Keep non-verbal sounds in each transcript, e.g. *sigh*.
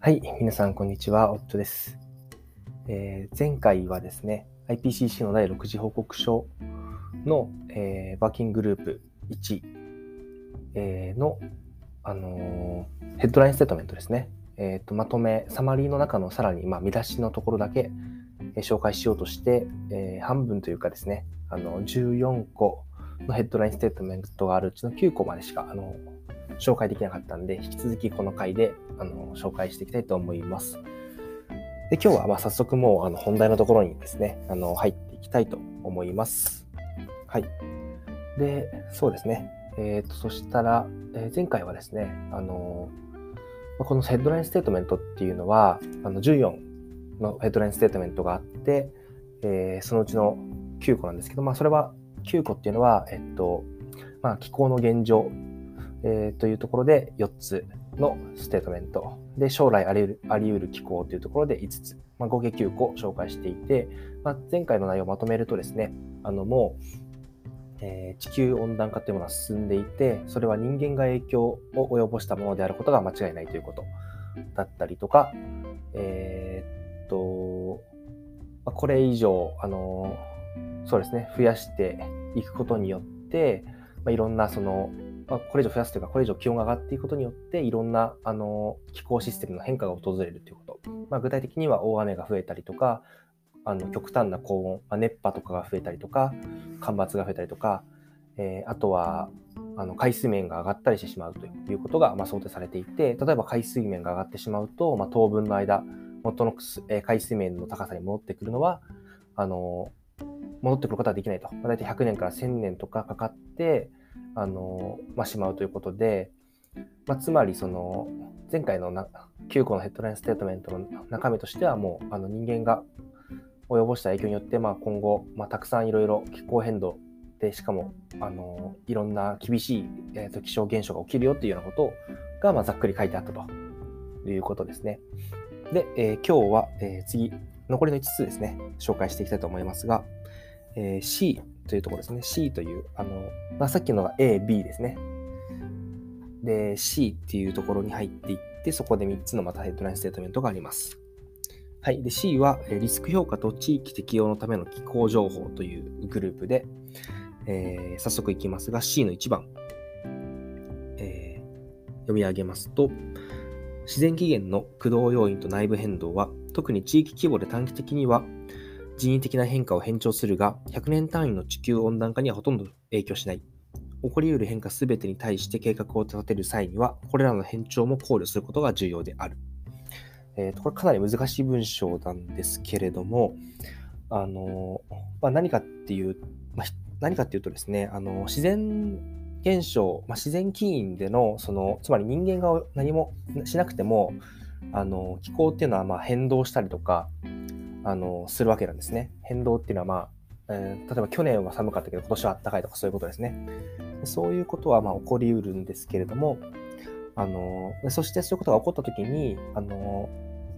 はい、皆さん、こんにちは。夫です。えー前回はですね、IPCC の第6次報告書の、えーワーキンググループ1、えーの、あのーヘッドラインステートメントですね。えーとまとめ、サマリーの中のさらに、まあ、見出しのところだけ、えー紹介しようとして、えー半分というかですね、あの14個のヘッドラインステートメントがあるうちの9個までしか、あの紹介できなかったんで、引き続きこの回であの紹介していきたいと思います。で今日はま早速もうあの本題のところにですね、あの入っていきたいと思います。はい。で、そうですね。えっ、と、そしたら、えー前回はですね、あのまこのヘッドラインステートメントっていうのは、あの14のヘッドラインステートメントがあって、えそのうちの9個なんですけど、まあ、それは9個っていうのは、えっと、まあ、気候の現状、えーというところで4つのステートメント。で、将来あり得るあり得る気候というところで5つ。まあ、合計9個紹介していて、まあ、前回の内容をまとめるとですね、あの、もう、えー地球温暖化というものは進んでいて、それは人間が影響を及ぼしたものであることが間違いないということだったりとか、えーっと、まあこれ以上、あの、そうですね、増やしていくことによって、まあ、いろんなその、まあ、これ以上増やすというか、これ以上気温が上がっていくことによって、いろんなあの気候システムの変化が訪れるということ。まあ、具体的には大雨が増えたりとか、あの極端な高温、まあ、熱波とかが増えたりとか、干ばつが増えたりとか、えーあとはあの海水面が上がったりしてしまうということが、まあ、想定されていて、例えば海水面が上がってしまうと、まあ、当分の間、元の、え海水面の高さに戻ってくるのは、あの戻ってくることはできないと。まあ、大体100年から1000年とかかかって、あのまあ、しまうということで、まあ、つまりその前回のな9個のヘッドラインステートメントの中身としてはもうあの人間が及ぼした影響によって、まあ、今後、まあ、たくさんいろいろ気候変動でしかもあのいろんな厳しい、えーと気象現象が起きるよっていうようなことが、まあ、ざっくり書いてあったということですね。で、えー今日は、えー次残りの5つですね紹介していきたいと思いますが、えー C というところですね。C という、あの、まあ、さっきのが A、B ですね。で、C っていうところに入っていって、そこで3つのまたヘッドラインステートメントがあります。はい。で、C は、リスク評価と地域適用のための気候情報というグループで、えー早速いきますが、C の1番、えー読み上げますと、自然起源の駆動要因と内部変動は、特に地域規模で短期的には人為的な変化を偏重するが、100年単位の地球温暖化にはほとんど影響しない。起こり得る変化すべてに対して計画を立てる際には、これらの変調も考慮することが重要である。えーとこれかなり難しい文章なんですけれども、あのまあ、何かっていう、まあ、何かっていうとですね、あの自然現象、まあ、自然起因での、その、つまり人間が何もしなくても、あの気候っていうのはま変動したりとか、あのするわけなんですね。変動っていうのは、まあえー例えば去年は寒かったけど今年は暖かいとかそういうことですね。そういうことはま起こりうるんですけれども、あのそしてそういうことが起こった時に、あの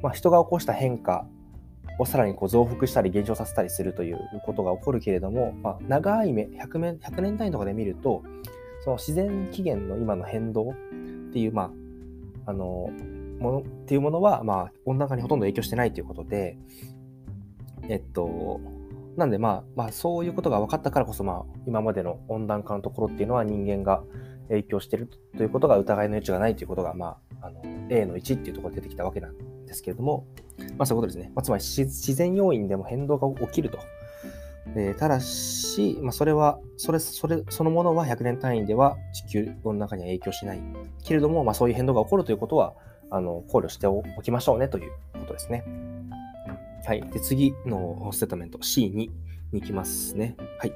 まあ、人が起こした変化をさらにこう増幅したり減少させたりするということが起こるけれども、まあ、長い目100年 ,100 年単位とかで見るとその自然起源の今の変動っていう、まあ、あのものっていうものは、まあ、温暖化にほとんど影響してないということで、えっと、なんで、まあ、まあ、そういうことが分かったからこそ、まあ、今までの温暖化のところっていうのは人間が影響してるということが疑いの余地がないということが、まあ、あの A の1っていうところで出てきたわけなんですけれども、まあ、そういうことですね。まあ、つまり自然要因でも変動が起きると。えーただし、まあ、それは、それ、それ、そのものは100年単位では地球温暖化には影響しない。けれども、まあ、そういう変動が起こるということは、あの、考慮しておきましょうねということですね。はい。で、次のステートメント C2 に行きますね。はい。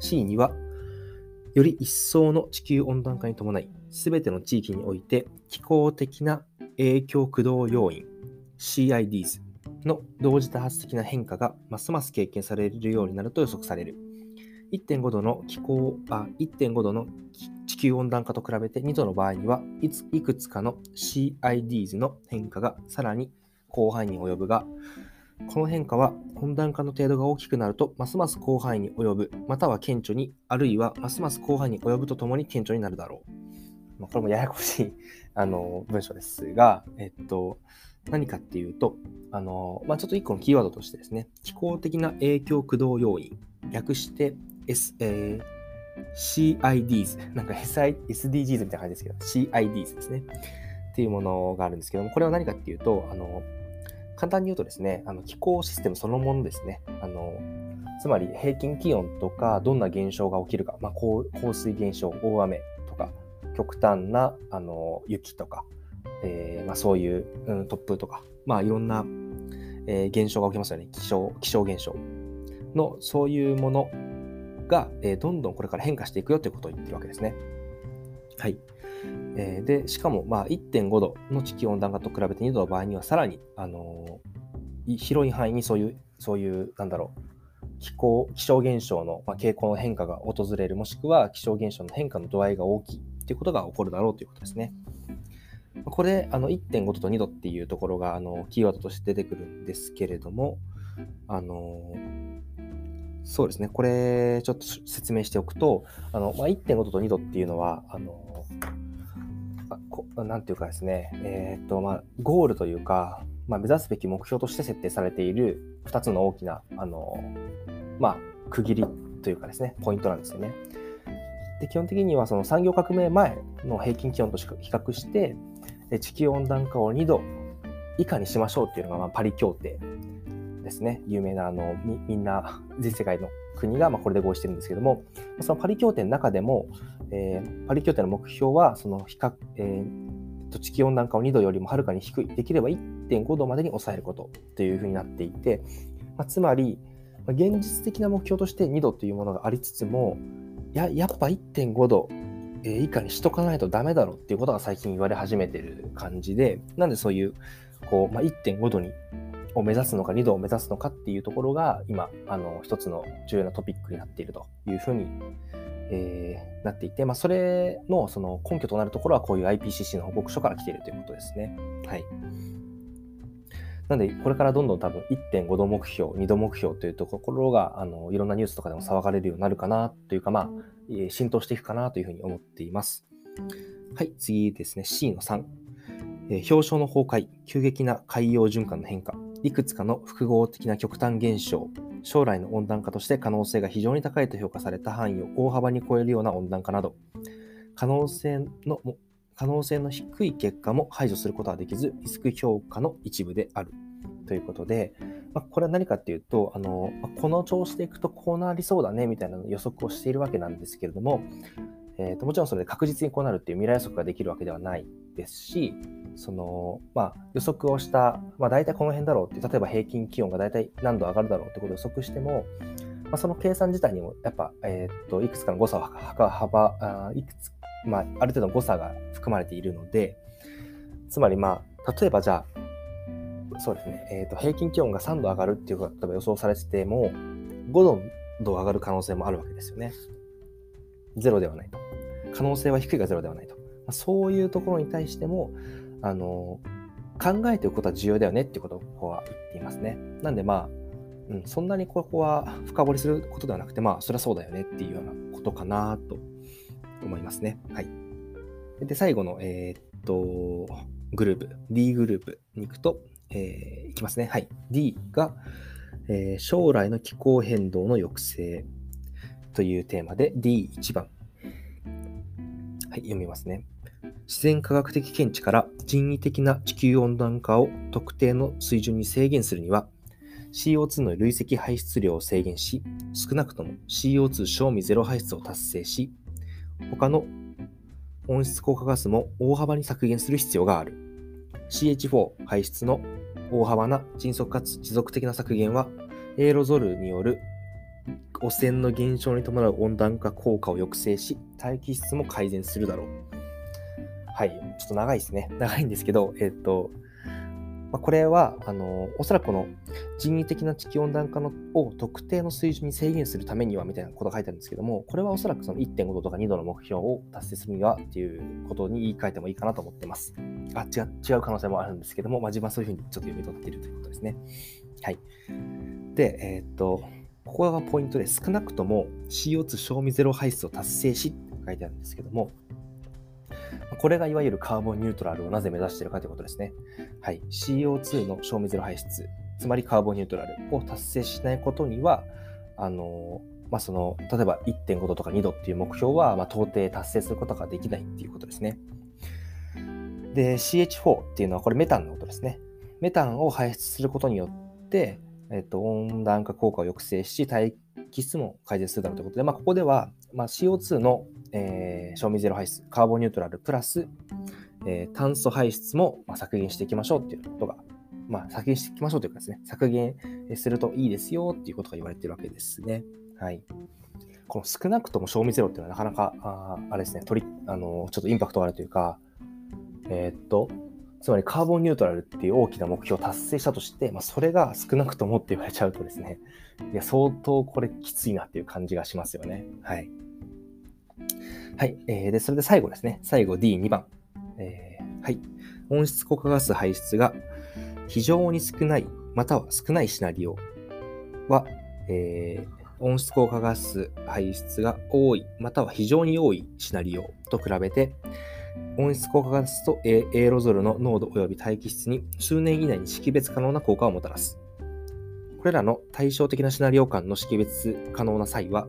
C2 は、より一層の地球温暖化に伴い、すべての地域において気候的な影響駆動要因 CIDs の同時多発的な変化がますます経験されるようになると予測される。1.5度の気候あ1.5度の地球温暖化と比べて2度の場合にはいついくつかの CIDs の変化がさらに広範囲に及ぶが、この変化は温暖化の程度が大きくなるとますます広範囲に及ぶ、または顕著に、あるいはますます広範囲に及ぶとともに顕著になるだろう。まあ、これもややこしい *laughs* あの文章ですが、えっと、何かっていうと、あのまあ、ちょっと一個のキーワードとしてですね、気候的な影響駆動要因、略して S、えー、CIDs、なんか SDGs みたいな感じですけど、CIDs ですね。っていうものがあるんですけども、これは何かっていうと、あの簡単に言うとですね、あの気候システムそのものですね。あのつまり平均気温とか、どんな現象が起きるか、まあ、降水現象、大雨とか、極端なあの雪とか、えー、まあ、そういう、うん、突風とか、まあ、いろんな、えー、現象が起きますよね。気象、気象現象の、そういうものが、えー、どんどんこれから変化していくよということを言ってるわけですね。はい。えー、で、しかも、まあ、1.5度の地球温暖化と比べて2度の場合には、さらに、あの広い範囲にそういう、そういう、なんだろう、気候、気象現象の、まあ、傾向の変化が訪れる、もしくは気象現象の変化の度合いが大きいということが起こるだろうということですね。これ、あの1.5度と2度っていうところがあのキーワードとして出てくるんですけれども、あのそうですね、これちょっと説明しておくと、あのまあ、1.5度と2度っていうのは、あのなんていうかですね、えっ、ー、と、まあ、ゴールというか、まあ、目指すべき目標として設定されている2つの大きな、あの、まあ、区切りというかですね、ポイントなんですよね。で基本的にはその産業革命前の平均気温と比較して地球温暖化を2度以下にしましょうっていうのがまあパリ協定ですね有名なあのみんな全世界の国がまあこれで合意してるんですけどもそのパリ協定の中でも、えー、パリ協定の目標はその比較、えー、地球温暖化を2度よりもはるかに低いできれば1.5度までに抑えることというふうになっていて、まあ、つまり現実的な目標として2度というものがありつつもややっぱ1.5度以下にしとかないとダメだろっていうことが最近言われ始めてる感じで、なんでそういう、こう、まあ、1.5度にを目指すのか2度を目指すのかっていうところが今、あの、一つの重要なトピックになっているというふうに、えー、なっていて、まあ、それのその根拠となるところはこういう IPCC の報告書から来ているということですね。はい。なので、これからどんどん多分1.5度目標、2度目標というところが、あの、いろんなニュースとかでも騒がれるようになるかなというか、まあ、浸透していくかなというふうに思っています。はい、次ですね、C の3。えー、氷床の崩壊、急激な海洋循環の変化、いくつかの複合的な極端現象、将来の温暖化として可能性が非常に高いと評価された範囲を大幅に超えるような温暖化など、可能性の可能性の低い結果も排除することはできず、リスク評価の一部である。ということで、まあ、これは何かっていうと、あのこの調子でいくとこうなりそうだねみたいな予測をしているわけなんですけれども、えー、ともちろんそれで確実にこうなるっていう未来予測ができるわけではないですし、そのまあ、予測をした、まあ、大体この辺だろうって、例えば平均気温が大体何度上がるだろうってことを予測しても、まあ、その計算自体にもやっぱ、えー、といくつかの誤差は幅あいくつまあ、ある程度の誤差が含まれているので、つまりまあ、例えばじゃあ、そうですね、えー、と平均気温が3度上がるっていうことが予想されてても、5度上がる可能性もあるわけですよね。0ではないと。可能性は低いが0ではないと。まあ、そういうところに対しても、あの考えておくことは重要だよねっていうことをここは言っていますね。なんでまあ、うん、そんなにここは深掘りすることではなくて、まあ、それはそうだよねっていうようなことかなと思いますね。はい。で、最後の、えー、っと、グループ、D グループに行くと、えー、いきますね。はい。D が、えー、将来の気候変動の抑制というテーマで D1 番。はい、読みますね。自然科学的見地から人為的な地球温暖化を特定の水準に制限するには、CO2 の累積排出量を制限し、少なくとも CO2 賞味ゼロ排出を達成し、他の温室効果ガスも大幅に削減する必要がある。CH4 排出の大幅な迅速かつ持続的な削減は、エーロゾルによる汚染の減少に伴う温暖化効果を抑制し、大気質も改善するだろう。はい、ちょっと長いですね。*laughs* 長いんですけど、えっ、と、まあ、これは、あの、おそらくこの人為的な地球温暖化のを特定の水準に制限するためにはみたいなことが書いてあるんですけども、これはおそらくその1.5度とか2度の目標を達成するにはっていうことに言い換えてもいいかなと思ってます。あ、違う、違う可能性もあるんですけども、まあ、自分はそういうふうにちょっと読み取っているということですね。はい。で、えー、っと、ここがポイントで、少なくとも CO2 賞味ゼロ排出を達成しって書いてあるんですけども、これがいわゆるカーボンニュートラルをなぜ目指しているかということですね。はい。CO2 の消滅ゼロ排出、つまりカーボンニュートラルを達成しないことには、あの、まあ、その、例えば1.5度とか2度っていう目標は、まあ、到底達成することができないっていうことですね。で、CH4 っていうのはこれメタンのことですね。メタンを排出することによって、えっと、温暖化効果を抑制し、大気質も改善するだろうということで、まあ、ここでは、まあ、CO2 の、えー、消費ゼロ排出、カーボンニュートラルプラス、えー、炭素排出も、まあ、削減していきましょうっていうことが、まあ、削減していきましょうというかですね、削減するといいですよっていうことが言われてるわけですね。はい。この少なくとも賞味ゼロっていうのはなかなか、ああれですね、取り、あの、ちょっとインパクトがあるというか、えー、っと、つまりカーボンニュートラルっていう大きな目標を達成したとして、まあ、それが少なくともって言われちゃうとですね、いや、相当これきついなっていう感じがしますよね。はい。はい。えー、で、それで最後ですね。最後 D2 番。えー、はい。温室効果ガス排出が非常に少ない、または少ないシナリオは、えー、温室効果ガス排出が多い、または非常に多いシナリオと比べて、温室効果ガスとエーロゾルの濃度及び大気質に数年以内に識別可能な効果をもたらす。これらの対照的なシナリオ間の識別可能な際は、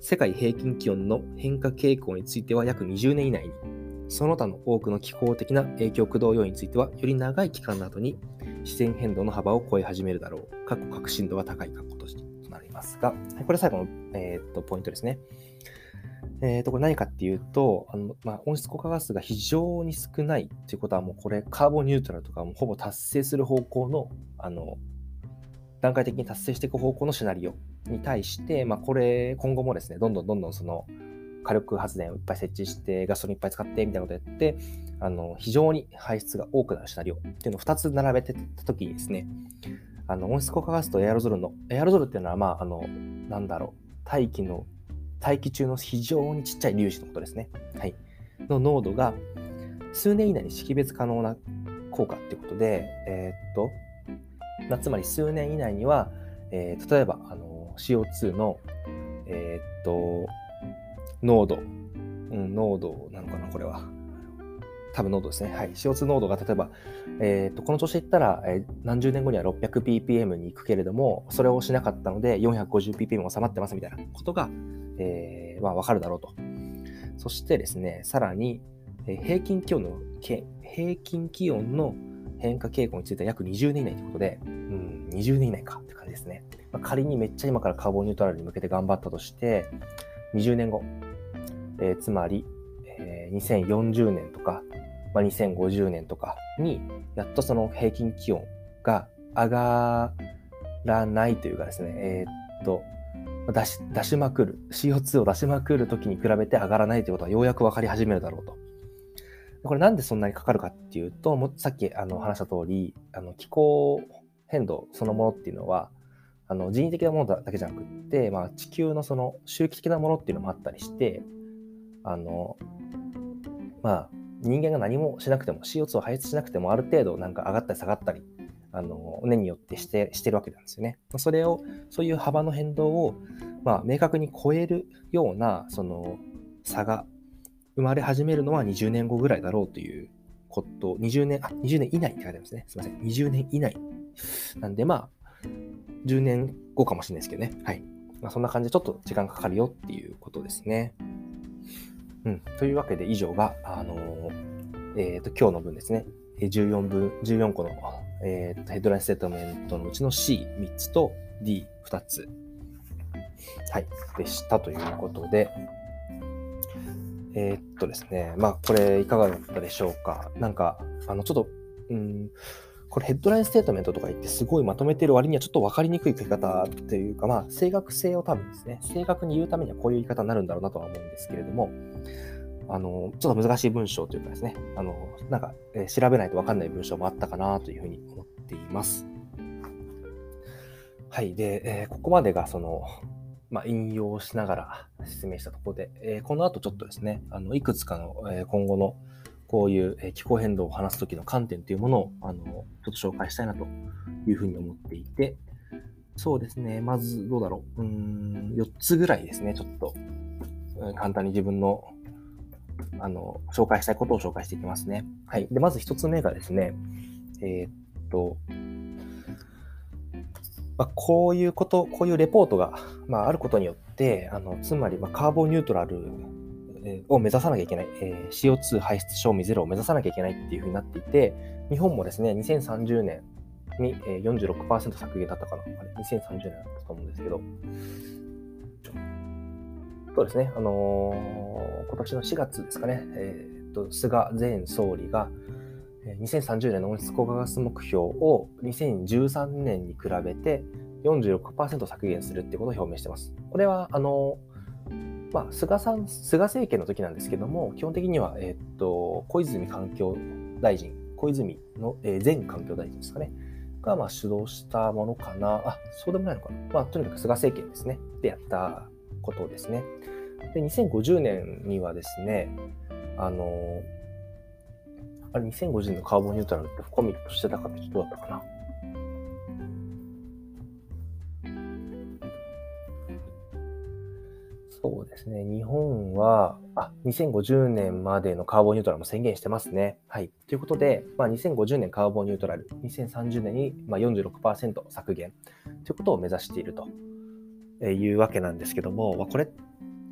世界平均気温の変化傾向については約20年以内に、その他の多くの気候的な影響駆動要因については、より長い期間などに自然変動の幅を超え始めるだろう。過去確信度が高い過去となりますが、これ最後の、えー、とポイントですね。えー、と、これ何かっていうと、あのまあ、温室効果ガスが非常に少ないっていうことは、もうこれ、カーボンニュートラルとかもほぼ達成する方向の、あの、段階的に達成していく方向のシナリオに対して、まあ、これ、今後もですね、どんどんどんどんその、火力発電をいっぱい設置して、ガソリンいっぱい使ってみたいなことやって、あの、非常に排出が多くなるシナリオっていうのを2つ並べてたときにですね、あの、温室効果ガスとエアロゾルの、エアロゾルっていうのは、まあ、あの、なんだろう、大気の大気中の非常にちっちゃい粒子のことですね。はい。の濃度が数年以内に識別可能な効果っていうことで、えー、っと、まあ、つまり数年以内には、えー、例えばあの CO2 の、えー、っと、濃度、うん、濃度なのかな、これは。多分濃度ですね。はい。CO2 濃度が例えば、えー、とこの調子でいったら、えー、何十年後には 600ppm に行くけれども、それをしなかったので 450ppm 収まってますみたいなことが、えー、まあ、わかるだろうと。そしてですね、さらに、え、平均気温の、平均気温の変化傾向については約20年以内ということで、うん、20年以内かって感じですね。まあ、仮にめっちゃ今からカーボンニュートラルに向けて頑張ったとして、20年後、え、つまり、えー、2040年とか、まあ、2050年とかに、やっとその平均気温が上がらないというかですね、えー、っと、出し出しまくる、CO2 を出しまくるときに比べて上がらないということはようやく分かり始めるだろうと。これなんでそんなにかかるかっていうと、さっきあの話した通り、あの気候変動そのものっていうのは、あの人為的なものだけじゃなくって、まあ、地球のその周期的なものっていうのもあったりして、あの、まあ、人間が何もしなくても CO2 を排出しなくてもある程度なんか上がったり下がったりあの年によってしてしてるわけなんですよね。それをそういう幅の変動を、まあ、明確に超えるようなその差が生まれ始めるのは20年後ぐらいだろうということ、20年、あ、20年以内って書いてありますね。すみません。20年以内。なんで、まあ、10年後かもしれないですけどね。はい。まあ、そんな感じでちょっと時間かかるよっていうことですね。うん。というわけで以上が、あのえっ、ー、と、今日の分ですね。14分、14個の、えー、とヘッドラインステートメントのうちの C3 つと D2 つ、はい、でしたということで、えー、っとですね、まあ、これいかがだったでしょうか。なんか、あの、ちょっと、うん、これヘッドラインステートメントとか言ってすごいまとめてる割にはちょっと分かりにくい書き方っていうか、まあ、正確性を多分ですね、正確に言うためにはこういう言い方になるんだろうなとは思うんですけれども、あの、ちょっと難しい文章というかですね、あの、なんか、えー、調べないとわかんない文章もあったかなというふうに思っています。はい。で、えー、ここまでがその、まあ、引用しながら説明したところで、えー、この後ちょっとですね、あの、いくつかの、え今後のこういう気候変動を話すときの観点というものを、あの、ちょっと紹介したいなというふうに思っていて、そうですね、まずどうだろう、うん、4つぐらいですね、ちょっと、簡単に自分のあの、紹介したいことを紹介していきますね。はい。で、まず1つ目がですね、えー、っと、まあ、こういうこと、こういうレポートが、まあ、あることによって、あのつまり、まカーボンニュートラルを目指さなきゃいけない、えー、CO2 排出消費ゼロを目指さなきゃいけないっていうふうになっていて、日本もですね、2030年にえ46%削減だったかな。あれ、2030年だったと思うんですけど、そうですね、あのー、今年の4月ですかね、えー、と菅前総理が、2030年の温室効果ガス目標を2013年に比べて46%削減するってことを表明してます。これは、あの、まあ、菅さん、菅政権の時なんですけども、基本的には、えっと、小泉環境大臣、小泉の、えー、前環境大臣ですかね、が、まあ、主導したものかな。あ、そうでもないのかな。まあ、とにかく菅政権ですね。でやったことですね。で、2050年にはですね、あの、あれ2050年のカーボンニュートラルってコミットしてたかってどうだったかなそうですね。日本は、あ、2050年までのカーボンニュートラルも宣言してますね。はい。ということで、まあ、2050年カーボンニュートラル、2030年にまあ46%削減ということを目指しているというわけなんですけども、まあ、これ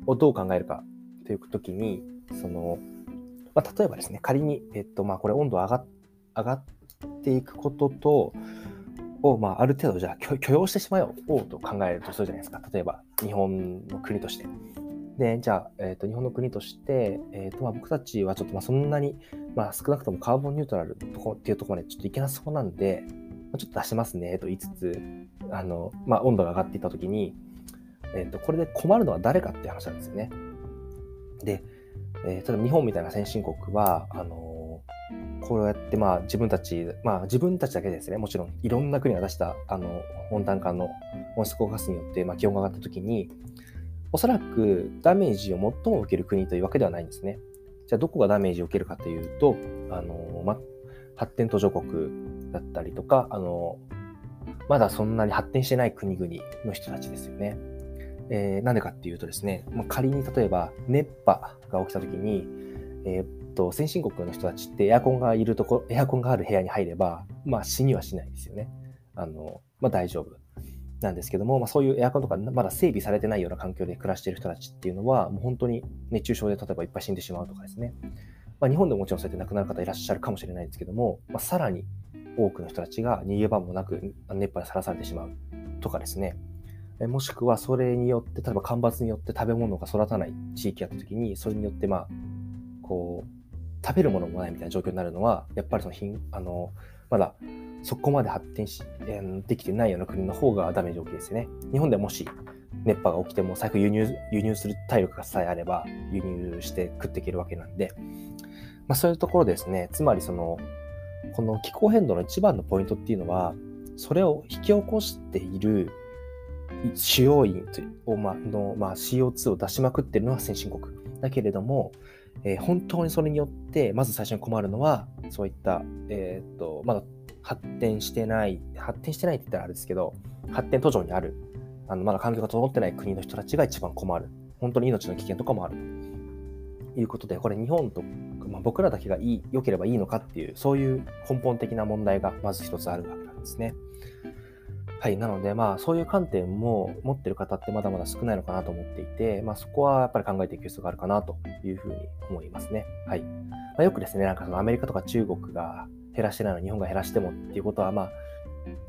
をどう考えるかというときに、その、まあ、例えばですね、仮に、えっと、まあ、これ温度上が上がっていくことと、を、まあ、ある程度じゃあ許容してしまおうと考えるとするじゃないですか。例えば、日本の国として。で、じゃあ、えーと、日本の国として、えーとまあ、僕たちはちょっとまあそんなに、まあ、少なくともカーボンニュートラルとこっていうところまでちょっといけなそうなんで、まあ、ちょっと出しますねと言いつつ、あのまあ、温度が上がっていったときに、えーと、これで困るのは誰かっていう話なんですよね。で、えー、例えば日本みたいな先進国は、あの、こうやってまあ自分たち、まあ自分たちだけですね、もちろんいろんな国が出したあの温暖化の温室効果ガスによってまあ気温が上がったときに、おそらくダメージを最も受ける国というわけではないんですね。じゃあどこがダメージを受けるかというと、あのー、ま、発展途上国だったりとか、あのまだそんなに発展してない国々の人たちですよね。えー、なんでかっていうとですね、まあ、仮に例えば熱波が起きた時に、えー、と、先進国の人たちってエアコンがいるところ、エアコンがある部屋に入れば、まあ死にはしないですよね。あの、まあ大丈夫なんですけども、まあそういうエアコンとかまだ整備されてないような環境で暮らしている人たちっていうのは、もう本当に熱中症で例えばいっぱい死んでしまうとかですね。まあ日本でももちろんそうやって亡くなる方いらっしゃるかもしれないですけども、まあさらに多くの人たちが逃げ場もなく熱波にさらされてしまうとかですね。もしくはそれによって、例えば干ばつによって食べ物が育たない地域があった時に、それによってまあ、こう、食べるものもないみたいな状況になるのは、やっぱりその貧、あの、まだそこまで発展し、えー、できてないような国の方がダメージ大きいですよね。日本でもし熱波が起きても最悪輸入、輸入する体力がさえあれば輸入して食っていけるわけなんで、まあそういうところですね。つまりその、この気候変動の一番のポイントっていうのは、それを引き起こしている主要因を、ま、の、まあ、CO2 を出しまくってるのは先進国。だけれども、えー、本当にそれによって、まず最初に困るのは、そういった、えー、っと、まだ発展してない、発展してないって言ったらあれですけど、発展途上にある、あのまだ環境が整ってない国の人たちが一番困る。本当に命の危険とかもあるということで、これ日本と、まあ、僕らだけがいい、良ければいいのかっていう、そういう根本的な問題がまず一つあるわけなんですね。はい。なので、まあ、そういう観点も持ってる方ってまだまだ少ないのかなと思っていて、まあ、そこはやっぱり考えていく必要があるかなというふうに思いますね。はい。まあ、よくですね、なんかそのアメリカとか中国が減らしてないのに日本が減らしてもっていうことは、まあ、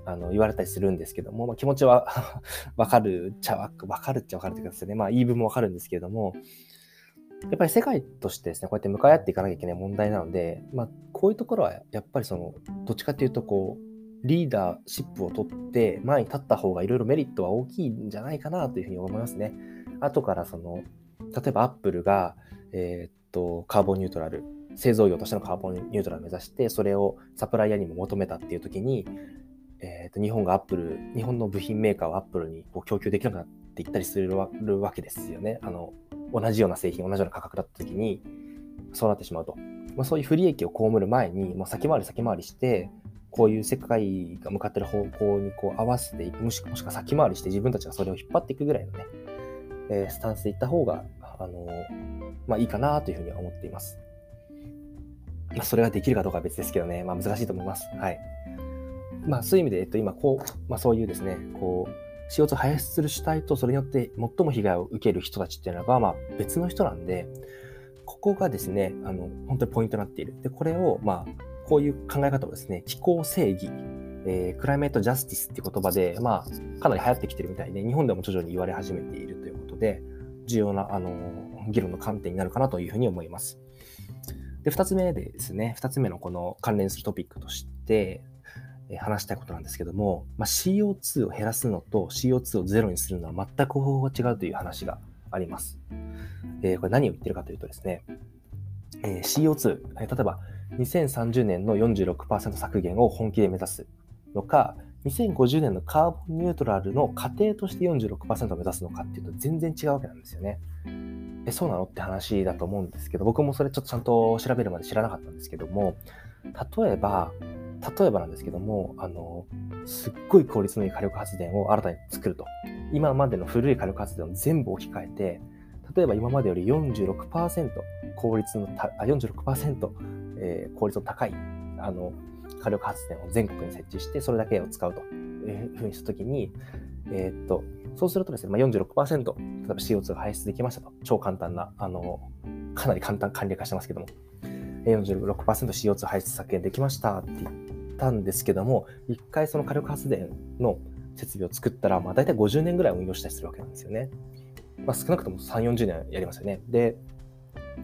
あの言われたりするんですけども、まあ、気持ちは *laughs* わかるっちゃわかるっちゃわかるっていうかですね、まあ、言い分もわかるんですけれども、やっぱり世界としてですね、こうやって向かい合っていかなきゃいけない問題なので、まあ、こういうところはやっぱりその、どっちかっていうと、こう、リーダーシップを取って前に立った方がいろいろメリットは大きいんじゃないかなというふうに思いますね。後からその、例えばアップルが、えー、っと、カーボンニュートラル、製造業としてのカーボンニュートラルを目指して、それをサプライヤーにも求めたっていう時に、えー、っと、日本がアップル、日本の部品メーカーをアップルにこう供給できなくなっていったりするわけですよね。あの、同じような製品、同じような価格だった時に、そうなってしまうと。まあ、そういう不利益を被る前に、もう先回り先回りして、こういう世界が向かってる方向にこう合わせていく、もしくは先回りして自分たちがそれを引っ張っていくぐらいのね、えー、スタンスでいった方があの、まあいいかなというふうには思っています。まあそれができるかどうかは別ですけどね、まあ難しいと思います。はい。まあそういう意味で、えっと今こう、まあそういうですね、こう、CO2 を排出する主体とそれによって最も被害を受ける人たちっていうのが、まあ別の人なんで、ここがですね、あの、本当にポイントになっている。で、これを、まあ、こういう考え方をですね、気候正義、えー、クライメートジャスティスっていう言葉で、まあ、かなり流行ってきてるみたいで、日本でも徐々に言われ始めているということで、重要な、あの、議論の観点になるかなというふうに思います。で、二つ目でですね、二つ目のこの関連するトピックとして、え話したいことなんですけども、まあ、CO2 を減らすのと CO2 をゼロにするのは全く方法が違うという話があります。えー、これ何を言ってるかというとですね、えー、CO2、例えば2030年の46%削減を本気で目指すのか、2050年のカーボンニュートラルの過程として46%を目指すのかっていうと全然違うわけなんですよね。え、そうなのって話だと思うんですけど、僕もそれちょっとちゃんと調べるまで知らなかったんですけども、例えば、例えばなんですけども、あの、すっごい効率のいい火力発電を新たに作ると。今までの古い火力発電を全部置き換えて、例えば今までより46%効率のた、あ46%、えー、効率の高い、あの、火力発電を全国に設置して、それだけを使うというふうにしたときに、えー、っと、そうするとですね、まあ、46%、例えば CO2 が排出できましたと。超簡単な、あの、かなり簡単、簡略化してますけども、46%CO2 排出削減できましたって言ったんですけども、一回その火力発電の設備を作ったら、まあ、大体50年ぐらい運用したりするわけなんですよね。まあ、少なくとも3、40年やりますよね。で、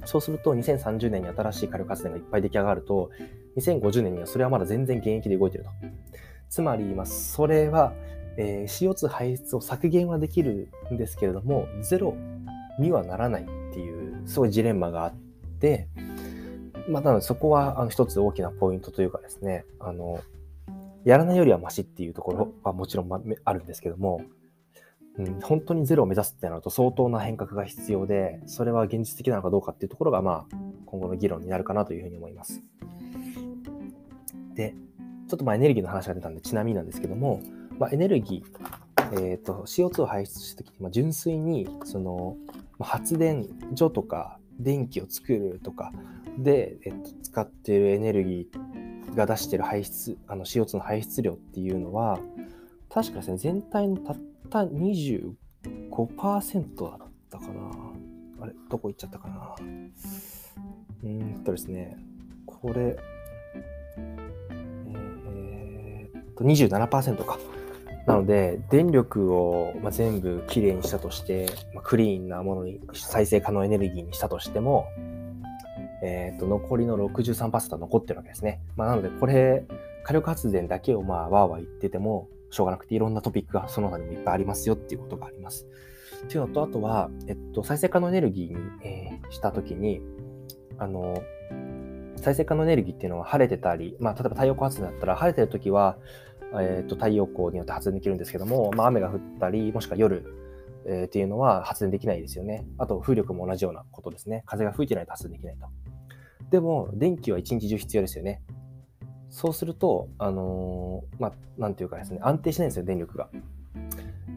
そうすると2030年に新しい火力発電がいっぱい出来上がると、2050年にはそれはまだ全然現役で動いてると。つまり、まあ、それは、えー、CO2 排出を削減はできるんですけれども、ゼロにはならないっていう、すごいジレンマがあって、まあ、なのでそこはあの一つ大きなポイントというかですね、あの、やらないよりはマシっていうところはもちろんあるんですけども、うん、本当にゼロを目指すってなると相当な変革が必要で、それは現実的なのかどうかっていうところが、まあ、今後の議論になるかなというふうに思います。で、ちょっとまあエネルギーの話が出たんで、ちなみになんですけども、まあ、エネルギー、え、ー、と、CO2 を排出したときに、まあ、純粋に、その、発電所とか、電気を作るとかで、えっと、使っているエネルギーが出している排出、あの CO2 の排出量っていうのは、確かですね、全体のたった25%だったかな。あれ、どこ行っちゃったかな。うんとですね、これ、えー、っと、27%か。なので、電力を、まあ、全部きれいにしたとして、まあ、クリーンなものに、再生可能エネルギーにしたとしても、えっ、と、残りの63%は残ってるわけですね。まあ、なので、これ、火力発電だけをまあ、わーわー言ってても、しょうがなくて、いろんなトピックがその他にもいっぱいありますよっていうことがあります。っていうのと、あとは、えっと、再生可能エネルギーに、えー、したときに、あの、再生可能エネルギーっていうのは晴れてたり、まあ、例えば太陽光発電だったら、晴れてるときは、えーと、太陽光によって発電できるんですけども、まあ、雨が降ったり、もしくは夜、えー、っていうのは発電できないですよね。あと、風力も同じようなことですね。風が吹いてないと発電できないと。でも、電気は一日中必要ですよね。そうすると、あのー、まあ、なんていうかですね、安定しないんですよ、電力が。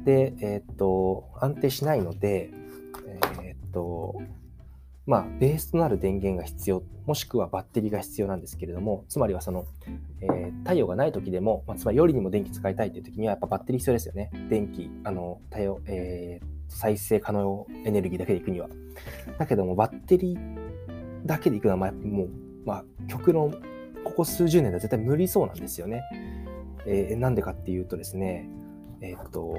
で、えー、っと、安定しないので、えー、っと、まあ、ベースとなる電源が必要、もしくはバッテリーが必要なんですけれども、つまりはその、えー、太陽がない時でも、まあ、つまり夜にも電気使いたいという時には、やっぱバッテリー必要ですよね。電気、あの、太陽、えー、再生可能エネルギーだけで行くには。だけども、バッテリーだけでいくのは、まあ、もう、まあ、極論、ここ数十年では絶対無理そうなんですよね。えー、なんでかっていうとですね、えー、っと、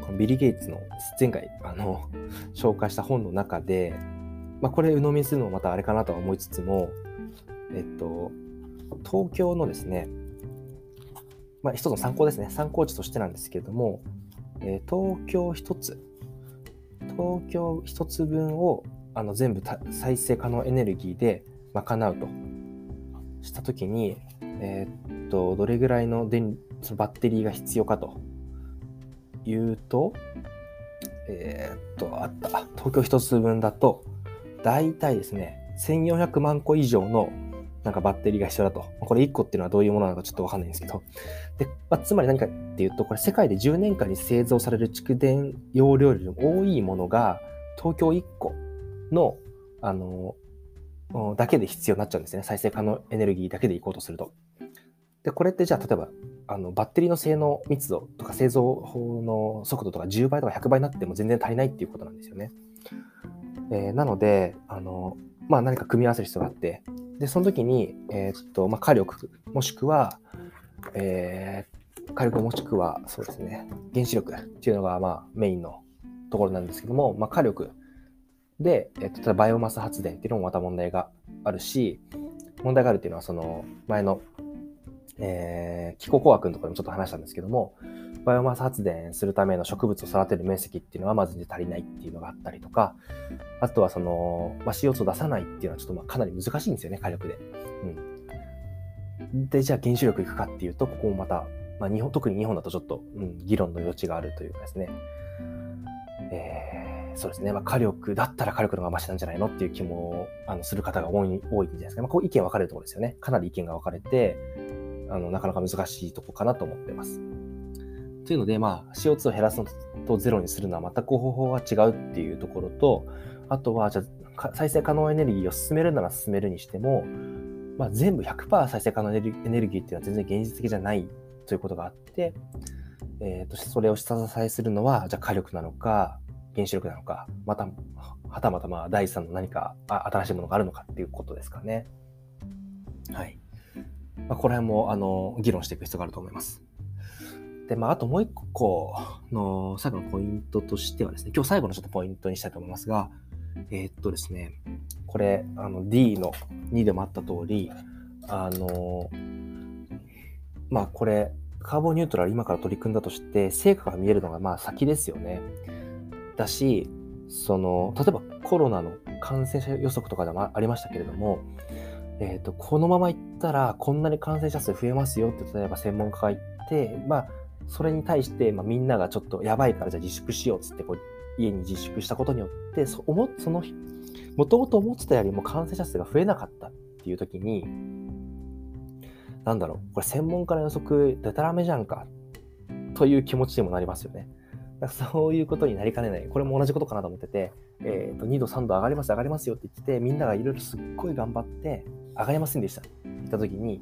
このビリー・ゲイツの前回、あの、*laughs* 紹介した本の中で、まあ、これ鵜呑みするのもまたあれかなとは思いつつも、えっと、東京のですね、まあ、一つの参考ですね。参考値としてなんですけれども、えー、東京一つ、東京一つ分をあの全部再生可能エネルギーで賄うとしたときに、えー、っと、どれぐらいの電そのバッテリーが必要かというと、えー、っと、あった。東京一つ分だと、大体ですね、1400万個以上のなんかバッテリーが必要だと。これ1個っていうのはどういうものなのかちょっとわかんないんですけど。で、まあ、つまり何かっていうと、これ世界で10年間に製造される蓄電容量よりも多いものが東京1個の、あの、だけで必要になっちゃうんですね。再生可能エネルギーだけでいこうとすると。で、これってじゃあ、例えば、あのバッテリーの性能密度とか製造法の速度とか10倍とか100倍になっても全然足りないっていうことなんですよね。えー、なので、あの、まあ、何か組み合わせる必要があって、で、その時に、えー、っと、まあ、火力、もしくは、えー、火力もしくは、そうですね、原子力っていうのが、まあ、メインのところなんですけども、まあ、火力で、えっと、例えばバイオマス発電っていうのもまた問題があるし、問題があるっていうのは、その、前のえー、気候工学のところでもちょっと話したんですけども、バイオマス発電するための植物を育てる面積っていうのはまず足りないっていうのがあったりとか、あとはその、まあ、CO2 を出さないっていうのはちょっとまあかなり難しいんですよね、火力で。うん。で、じゃあ原子力いくかっていうと、ここもまた、まあ、日本、特に日本だとちょっと、うん、議論の余地があるというかですね。えー、そうですね。まあ、火力だったら火力の方がマシなんじゃないのっていう気も、あの、する方が多い、多いんじゃないですか。まあ、こう意見分かれるところですよね。かなり意見が分かれて、あの、なかなか難しいとこかなと思ってます。というので、まあ、CO2 を減らすのとゼロにするのは全く方法が違うっていうところと、あとは、じゃ、再生可能エネルギーを進めるなら進めるにしても、まあ、全部100%再生可能エネルギーっていうのは全然現実的じゃないということがあって、えー、とそれを下支えするのは、じゃあ火力なのか、原子力なのか、また、はたまたま第三の何か新しいものがあるのかっていうことですかね。はい。まあ、この辺も、あの、議論していく必要があると思います。で、まあ、あともう一個の最後のポイントとしてはですね、今日最後のちょっとポイントにしたいと思いますが、えー、っとですね、これ、あの、D の2でもあった通り、あの、まあ、これ、カーボンニュートラル今から取り組んだとして、成果が見えるのがまあ先ですよね。だし、その、例えばコロナの感染者予測とかでもありましたけれども、え、ー、と、このままいったらこんなに感染者数増えますよって、例えば専門家が言って、まあ、それに対して、まあ、みんながちょっとやばいからじゃあ自粛しようっつってこう家に自粛したことによってそそのもともと思ってたよりも感染者数が増えなかったっていう時になんだろうこれ専門家の予測でたらめじゃんかという気持ちにもなりますよね。そういうことになりかねない。これも同じことかなと思ってて、え、ー、と、2度、3度上がります、上がりますよって言ってて、みんながいろいろすっごい頑張って、上がりませんでしたって言った時に、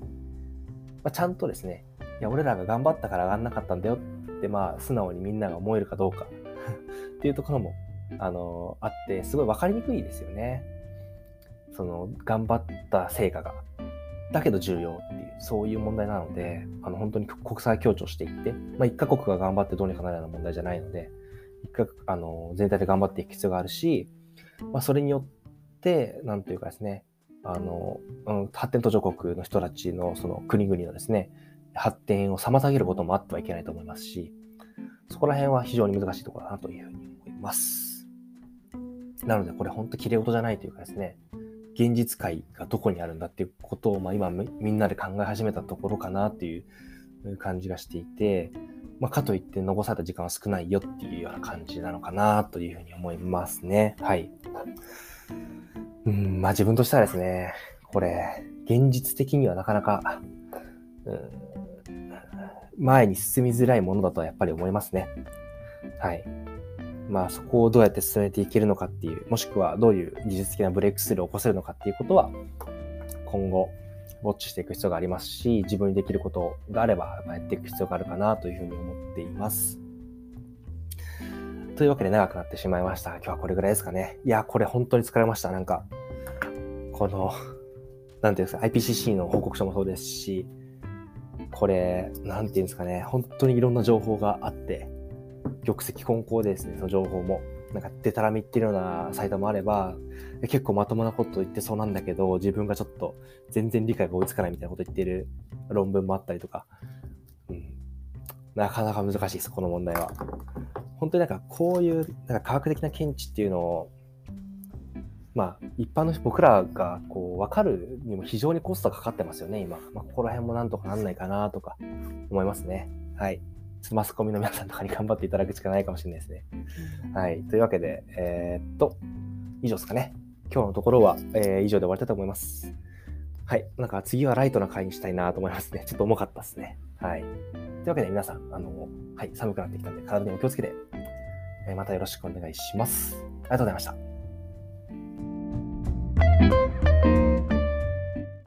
まあ、ちゃんとですね、いや、俺らが頑張ったから上がんなかったんだよって、まあ、素直にみんなが思えるかどうか *laughs* っていうところも、あのー、あって、すごい分かりにくいですよね。その、頑張った成果が。だけど重要っていう、そういう問題なので、あの、本当に国際協調していって、まあ、一カ国が頑張ってどうにかなるような問題じゃないので、一カあの、全体で頑張っていく必要があるし、まあ、それによって、なんというかですね、あの、うん、発展途上国の人たちのその国々のですね、発展を妨げることもあってはいけないと思いますし、そこら辺は非常に難しいところだなというふうに思います。なので、これ本当綺麗事じゃないというかですね、現実界がどこにあるんだっていうことを、まあ、今みんなで考え始めたところかなっていう感じがしていて、まあ、かといって残された時間は少ないよっていうような感じなのかなというふうに思いますね。はい。うん、まあ自分としてはですね、これ、現実的にはなかなか、うん、前に進みづらいものだとはやっぱり思いますね。はい。まあそこをどうやって進めていけるのかっていう、もしくはどういう技術的なブレイクスルーを起こせるのかっていうことは、今後、ウォッチしていく必要がありますし、自分にできることがあれば、やっていく必要があるかなというふうに思っています。というわけで長くなってしまいました。今日はこれぐらいですかね。いや、これ本当に疲れました。なんか、この、なんていうんですか、IPCC の報告書もそうですし、これ、なんていうんですかね、本当にいろんな情報があって、玉石混交でですね、その情報も。なんか、でたらみってるようなサイトもあれば、結構まともなこと言ってそうなんだけど、自分がちょっと全然理解が追いつかないみたいなこと言ってる論文もあったりとか、うん。なかなか難しいです、この問題は。本当になんかこういうなんか科学的な見地っていうのを、まあ、一般の、僕らがこう分かるにも非常にコストがかかってますよね、今。まあ、ここら辺もなんとかなんないかなとか思いますね。はい。マスコミの皆さんとかに頑張っていただくしかないかもしれないですね。はい。というわけで、えー、っと、以上ですかね。今日のところは、えー、以上で終わりたいと思います。はい。なんか次はライトな回にしたいなと思いますね。ちょっと重かったですね。はい。というわけで皆さん、あの、はい、寒くなってきたんで体にお気をつけて、えー、またよろしくお願いします。がとうございました。